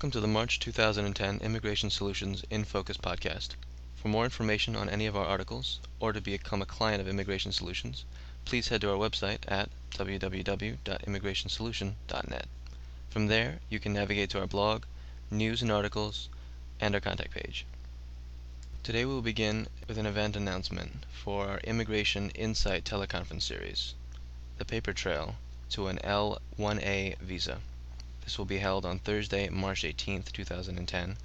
Welcome to the March 2010 Immigration Solutions in Focus podcast. For more information on any of our articles, or to become a client of Immigration Solutions, please head to our website at www.immigrationsolution.net. From there, you can navigate to our blog, news and articles, and our contact page. Today we will begin with an event announcement for our Immigration Insight teleconference series, The Paper Trail to an L1A Visa. This will be held on Thursday, March 18, 2010,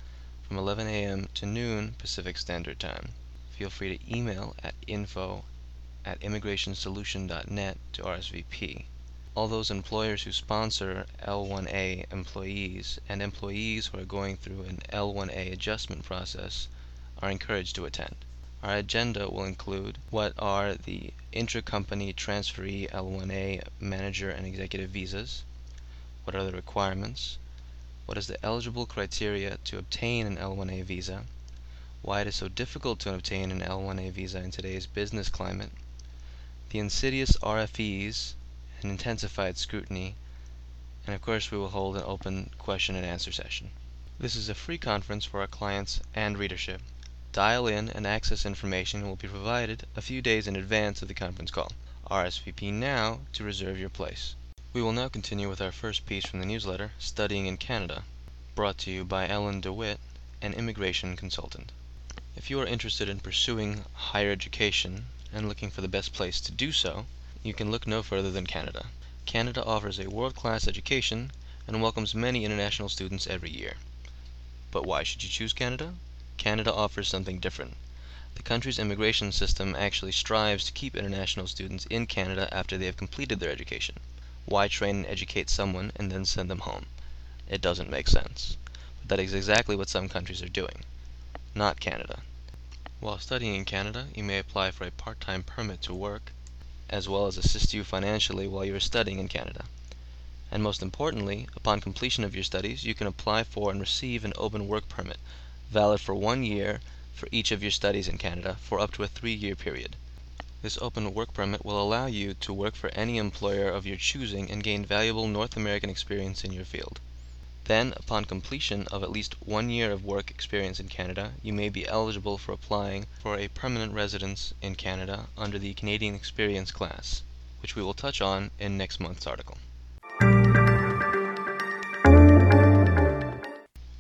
from 11 a.m. to noon Pacific Standard Time. Feel free to email at info at immigrationsolution.net to RSVP. All those employers who sponsor L1A employees and employees who are going through an L1A adjustment process are encouraged to attend. Our agenda will include what are the intra-company transferee L1A manager and executive visas, what are the requirements? What is the eligible criteria to obtain an L1A visa? Why it is so difficult to obtain an L1A visa in today's business climate? The insidious RFEs and intensified scrutiny, and of course we will hold an open question and answer session. This is a free conference for our clients and readership. Dial in and access information will be provided a few days in advance of the conference call. RSVP now to reserve your place. We will now continue with our first piece from the newsletter, Studying in Canada, brought to you by Ellen DeWitt, an immigration consultant. If you are interested in pursuing higher education and looking for the best place to do so, you can look no further than Canada. Canada offers a world-class education and welcomes many international students every year. But why should you choose Canada? Canada offers something different. The country's immigration system actually strives to keep international students in Canada after they have completed their education. Why train and educate someone and then send them home? It doesn't make sense. But that is exactly what some countries are doing. Not Canada. While studying in Canada, you may apply for a part-time permit to work, as well as assist you financially while you are studying in Canada. And most importantly, upon completion of your studies, you can apply for and receive an open work permit, valid for one year for each of your studies in Canada for up to a three-year period. This open work permit will allow you to work for any employer of your choosing and gain valuable North American experience in your field. Then, upon completion of at least one year of work experience in Canada, you may be eligible for applying for a permanent residence in Canada under the Canadian Experience class, which we will touch on in next month's article.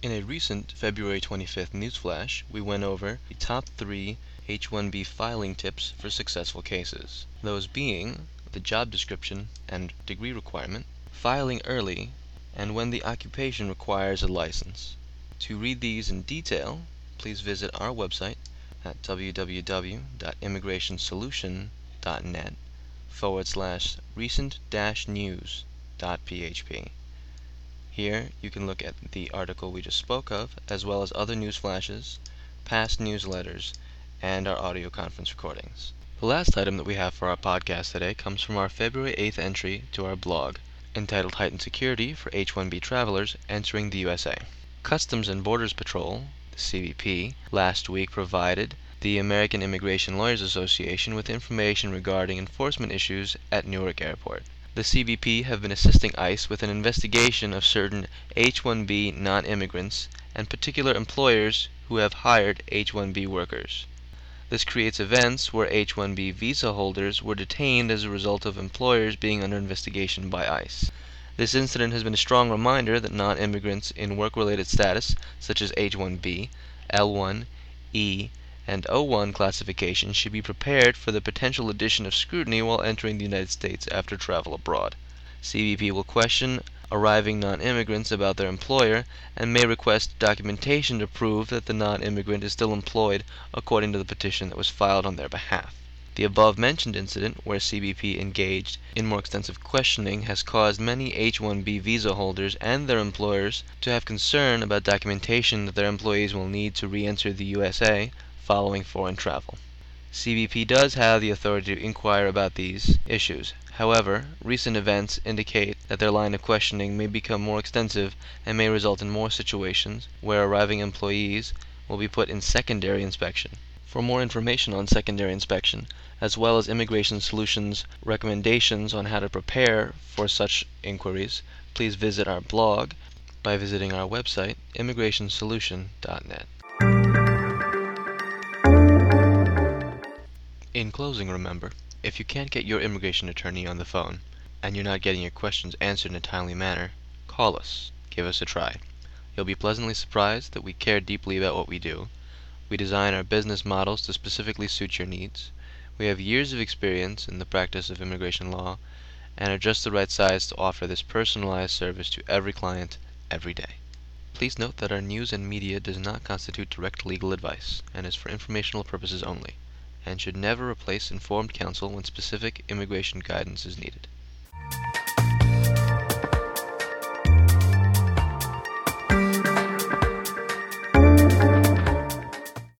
In a recent February 25th newsflash, we went over the top three H-1B filing tips for successful cases, those being the job description and degree requirement, filing early, and when the occupation requires a license. To read these in detail, please visit our website at www.immigrationsolution.net forward slash recent news dot php. Here you can look at the article we just spoke of, as well as other news flashes, past newsletters, and our audio conference recordings. The last item that we have for our podcast today comes from our February 8th entry to our blog, entitled Heightened Security for H-1B Travelers Entering the USA. Customs and Borders Patrol, the CBP, last week provided the American Immigration Lawyers Association with information regarding enforcement issues at Newark Airport. The CBP have been assisting ICE with an investigation of certain H-1B non-immigrants and particular employers who have hired H-1B workers. This creates events where H-1B visa holders were detained as a result of employers being under investigation by ICE. This incident has been a strong reminder that non-immigrants in work-related status, such as H-1B, L-1, E, and O-1 classifications should be prepared for the potential addition of scrutiny while entering the United States after travel abroad. CBP will question arriving non-immigrants about their employer and may request documentation to prove that the non-immigrant is still employed according to the petition that was filed on their behalf. The above mentioned incident, where CBP engaged in more extensive questioning, has caused many H-1B visa holders and their employers to have concern about documentation that their employees will need to re-enter the USA following foreign travel. CBP does have the authority to inquire about these issues. However, recent events indicate that their line of questioning may become more extensive and may result in more situations where arriving employees will be put in secondary inspection. For more information on secondary inspection, as well as Immigration Solutions recommendations on how to prepare for such inquiries, please visit our blog by visiting our website, immigrationsolution.net. In closing, remember, if you can't get your immigration attorney on the phone, and you're not getting your questions answered in a timely manner, call us. Give us a try. You'll be pleasantly surprised that we care deeply about what we do. We design our business models to specifically suit your needs. We have years of experience in the practice of immigration law and are just the right size to offer this personalized service to every client every day. Please note that our news and media does not constitute direct legal advice and is for informational purposes only, and should never replace informed counsel when specific immigration guidance is needed.